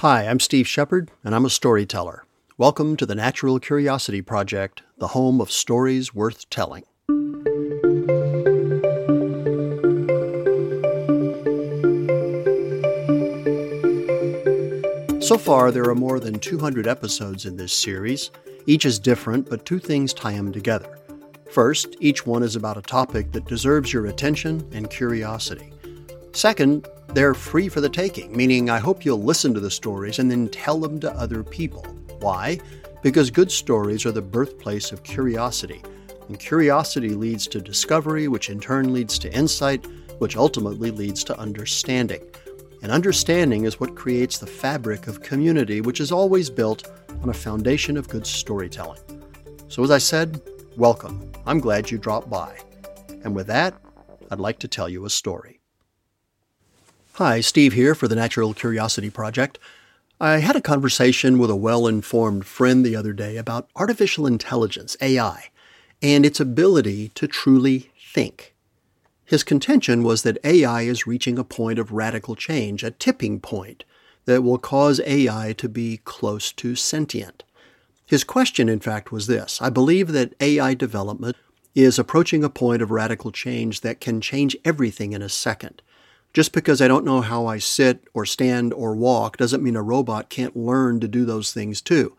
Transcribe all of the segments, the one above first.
Hi, I'm Steve Shepard, and I'm a storyteller. Welcome to the Natural Curiosity Project, the home of stories worth telling. So far, there are more than 200 episodes in this series. Each is different, but two things tie them together. First, each one is about a topic that deserves your attention and curiosity. Second, they're free for the taking, meaning I hope you'll listen to the stories and then tell them to other people. Why? Because good stories are the birthplace of curiosity, and curiosity leads to discovery, which in turn leads to insight, which ultimately leads to understanding. And understanding is what creates the fabric of community, which is always built on a foundation of good storytelling. So, as I said, welcome. I'm glad you dropped by. And with that, I'd like to tell you a story. Hi, Steve here for the Natural Curiosity Project. I had a conversation with a well informed friend the other day about artificial intelligence, AI, and its ability to truly think. His contention was that AI is reaching a point of radical change, a tipping point that will cause AI to be close to sentient. His question, in fact, was this I believe that AI development is approaching a point of radical change that can change everything in a second. Just because I don't know how I sit or stand or walk doesn't mean a robot can't learn to do those things too.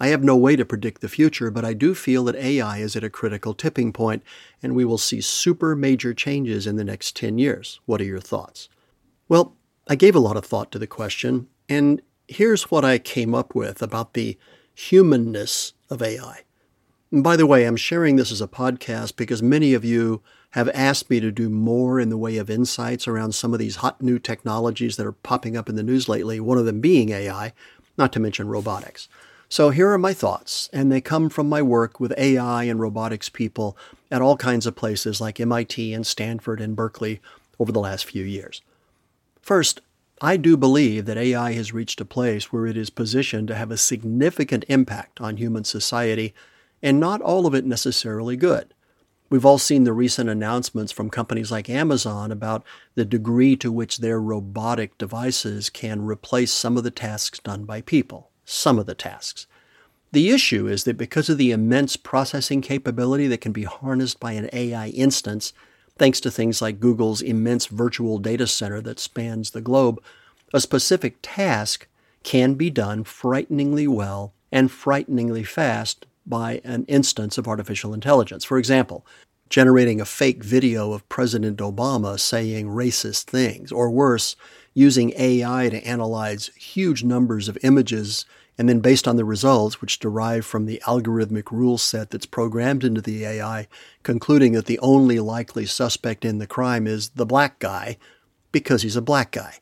I have no way to predict the future, but I do feel that AI is at a critical tipping point and we will see super major changes in the next 10 years. What are your thoughts? Well, I gave a lot of thought to the question, and here's what I came up with about the humanness of AI. And by the way, I'm sharing this as a podcast because many of you have asked me to do more in the way of insights around some of these hot new technologies that are popping up in the news lately, one of them being AI, not to mention robotics. So here are my thoughts, and they come from my work with AI and robotics people at all kinds of places like MIT and Stanford and Berkeley over the last few years. First, I do believe that AI has reached a place where it is positioned to have a significant impact on human society, and not all of it necessarily good. We've all seen the recent announcements from companies like Amazon about the degree to which their robotic devices can replace some of the tasks done by people. Some of the tasks. The issue is that because of the immense processing capability that can be harnessed by an AI instance, thanks to things like Google's immense virtual data center that spans the globe, a specific task can be done frighteningly well and frighteningly fast by an instance of artificial intelligence. For example, generating a fake video of President Obama saying racist things, or worse, using AI to analyze huge numbers of images and then based on the results, which derive from the algorithmic rule set that's programmed into the AI, concluding that the only likely suspect in the crime is the black guy because he's a black guy.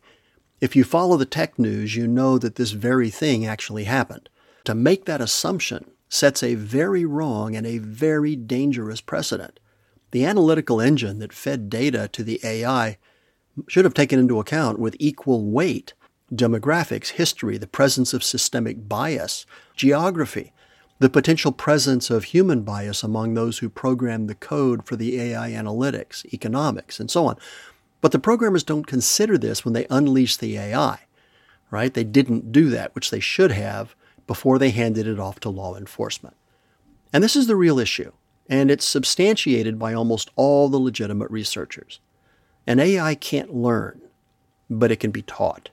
If you follow the tech news, you know that this very thing actually happened. To make that assumption sets a very wrong and a very dangerous precedent. The analytical engine that fed data to the AI should have taken into account with equal weight demographics, history, the presence of systemic bias, geography, the potential presence of human bias among those who program the code for the AI analytics, economics, and so on. But the programmers don't consider this when they unleash the AI, right? They didn't do that, which they should have before they handed it off to law enforcement. And this is the real issue, and it's substantiated by almost all the legitimate researchers. An AI can't learn, but it can be taught.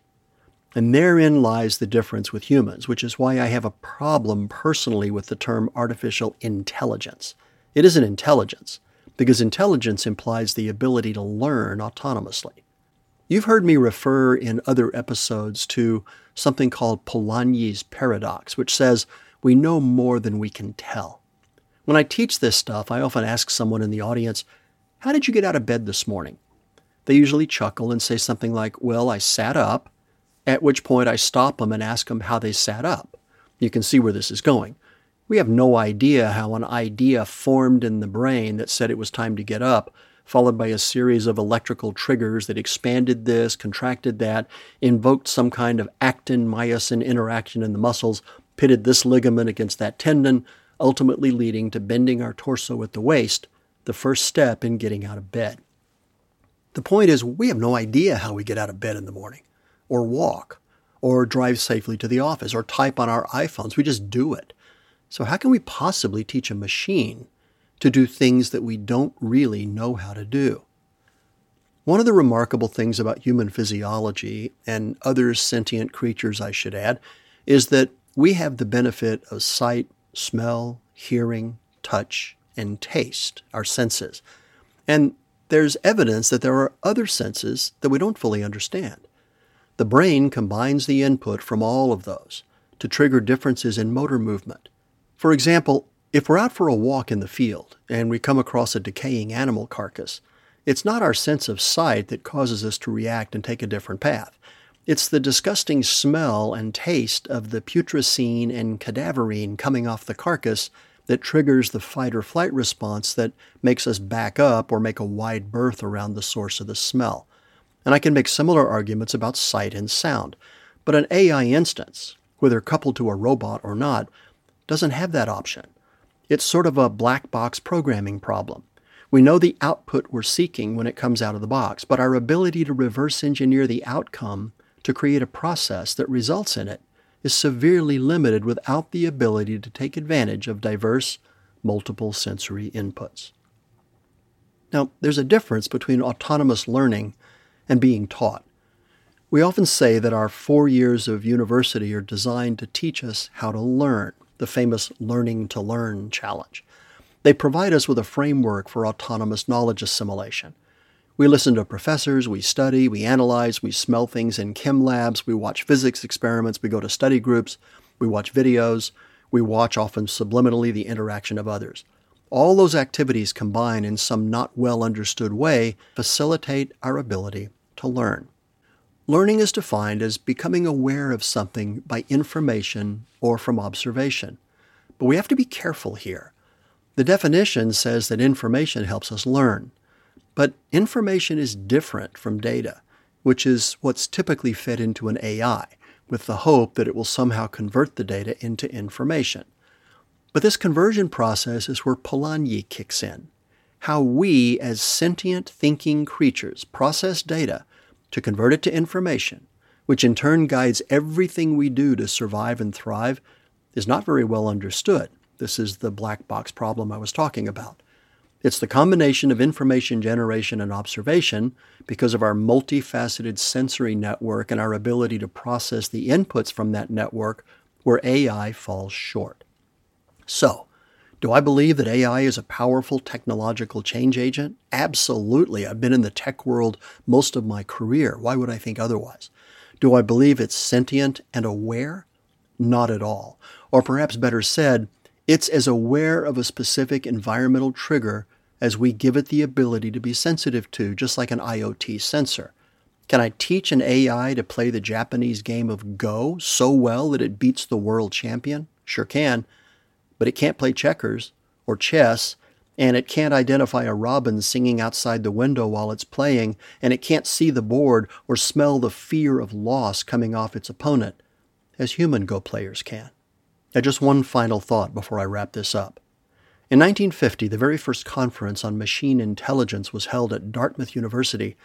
And therein lies the difference with humans, which is why I have a problem personally with the term artificial intelligence. It isn't intelligence, because intelligence implies the ability to learn autonomously. You've heard me refer in other episodes to something called Polanyi's paradox, which says we know more than we can tell. When I teach this stuff, I often ask someone in the audience, How did you get out of bed this morning? They usually chuckle and say something like, Well, I sat up, at which point I stop them and ask them how they sat up. You can see where this is going. We have no idea how an idea formed in the brain that said it was time to get up followed by a series of electrical triggers that expanded this, contracted that, invoked some kind of actin myosin interaction in the muscles, pitted this ligament against that tendon, ultimately leading to bending our torso at the waist, the first step in getting out of bed. The point is, we have no idea how we get out of bed in the morning, or walk, or drive safely to the office, or type on our iPhones. We just do it. So, how can we possibly teach a machine to do things that we don't really know how to do? One of the remarkable things about human physiology and other sentient creatures, I should add, is that we have the benefit of sight, smell, hearing, touch, and taste, our senses. And there's evidence that there are other senses that we don't fully understand. The brain combines the input from all of those to trigger differences in motor movement. For example, if we're out for a walk in the field and we come across a decaying animal carcass, it's not our sense of sight that causes us to react and take a different path. It's the disgusting smell and taste of the putrescine and cadaverine coming off the carcass that triggers the fight or flight response that makes us back up or make a wide berth around the source of the smell. And I can make similar arguments about sight and sound. But an AI instance, whether coupled to a robot or not, doesn't have that option. It's sort of a black box programming problem. We know the output we're seeking when it comes out of the box, but our ability to reverse engineer the outcome to create a process that results in it is severely limited without the ability to take advantage of diverse, multiple sensory inputs. Now, there's a difference between autonomous learning and being taught. We often say that our four years of university are designed to teach us how to learn, the famous Learning to Learn challenge. They provide us with a framework for autonomous knowledge assimilation. We listen to professors, we study, we analyze, we smell things in chem labs, we watch physics experiments, we go to study groups, we watch videos, we watch often subliminally the interaction of others. All those activities combine in some not well understood way facilitate our ability to learn. Learning is defined as becoming aware of something by information or from observation. But we have to be careful here. The definition says that information helps us learn. But information is different from data, which is what's typically fed into an AI, with the hope that it will somehow convert the data into information. But this conversion process is where Polanyi kicks in. How we, as sentient thinking creatures, process data to convert it to information, which in turn guides everything we do to survive and thrive, is not very well understood. This is the black box problem I was talking about. It's the combination of information generation and observation because of our multifaceted sensory network and our ability to process the inputs from that network where AI falls short. So, do I believe that AI is a powerful technological change agent? Absolutely. I've been in the tech world most of my career. Why would I think otherwise? Do I believe it's sentient and aware? Not at all. Or perhaps better said, it's as aware of a specific environmental trigger as we give it the ability to be sensitive to, just like an IoT sensor. Can I teach an AI to play the Japanese game of Go so well that it beats the world champion? Sure can. But it can't play checkers or chess, and it can't identify a robin singing outside the window while it's playing, and it can't see the board or smell the fear of loss coming off its opponent, as human Go players can. Now, just one final thought before I wrap this up. In 1950, the very first conference on machine intelligence was held at Dartmouth University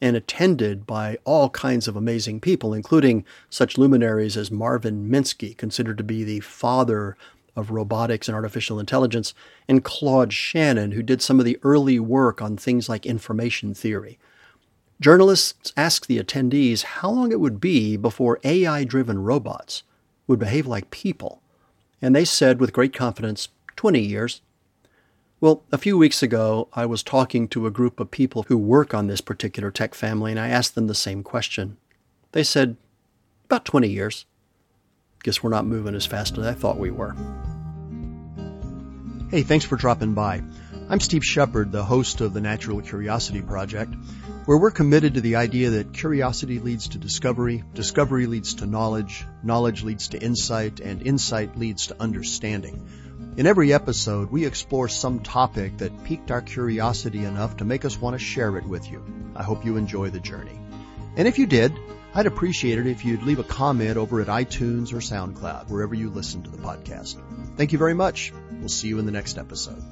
and attended by all kinds of amazing people, including such luminaries as Marvin Minsky, considered to be the father of robotics and artificial intelligence, and Claude Shannon, who did some of the early work on things like information theory. Journalists asked the attendees how long it would be before AI driven robots would behave like people. And they said with great confidence 20 years. Well, a few weeks ago, I was talking to a group of people who work on this particular tech family, and I asked them the same question. They said, about 20 years. Guess we're not moving as fast as I thought we were. Hey, thanks for dropping by. I'm Steve Shepard, the host of the Natural Curiosity Project, where we're committed to the idea that curiosity leads to discovery, discovery leads to knowledge, knowledge leads to insight, and insight leads to understanding. In every episode, we explore some topic that piqued our curiosity enough to make us want to share it with you. I hope you enjoy the journey. And if you did, I'd appreciate it if you'd leave a comment over at iTunes or SoundCloud, wherever you listen to the podcast. Thank you very much. We'll see you in the next episode.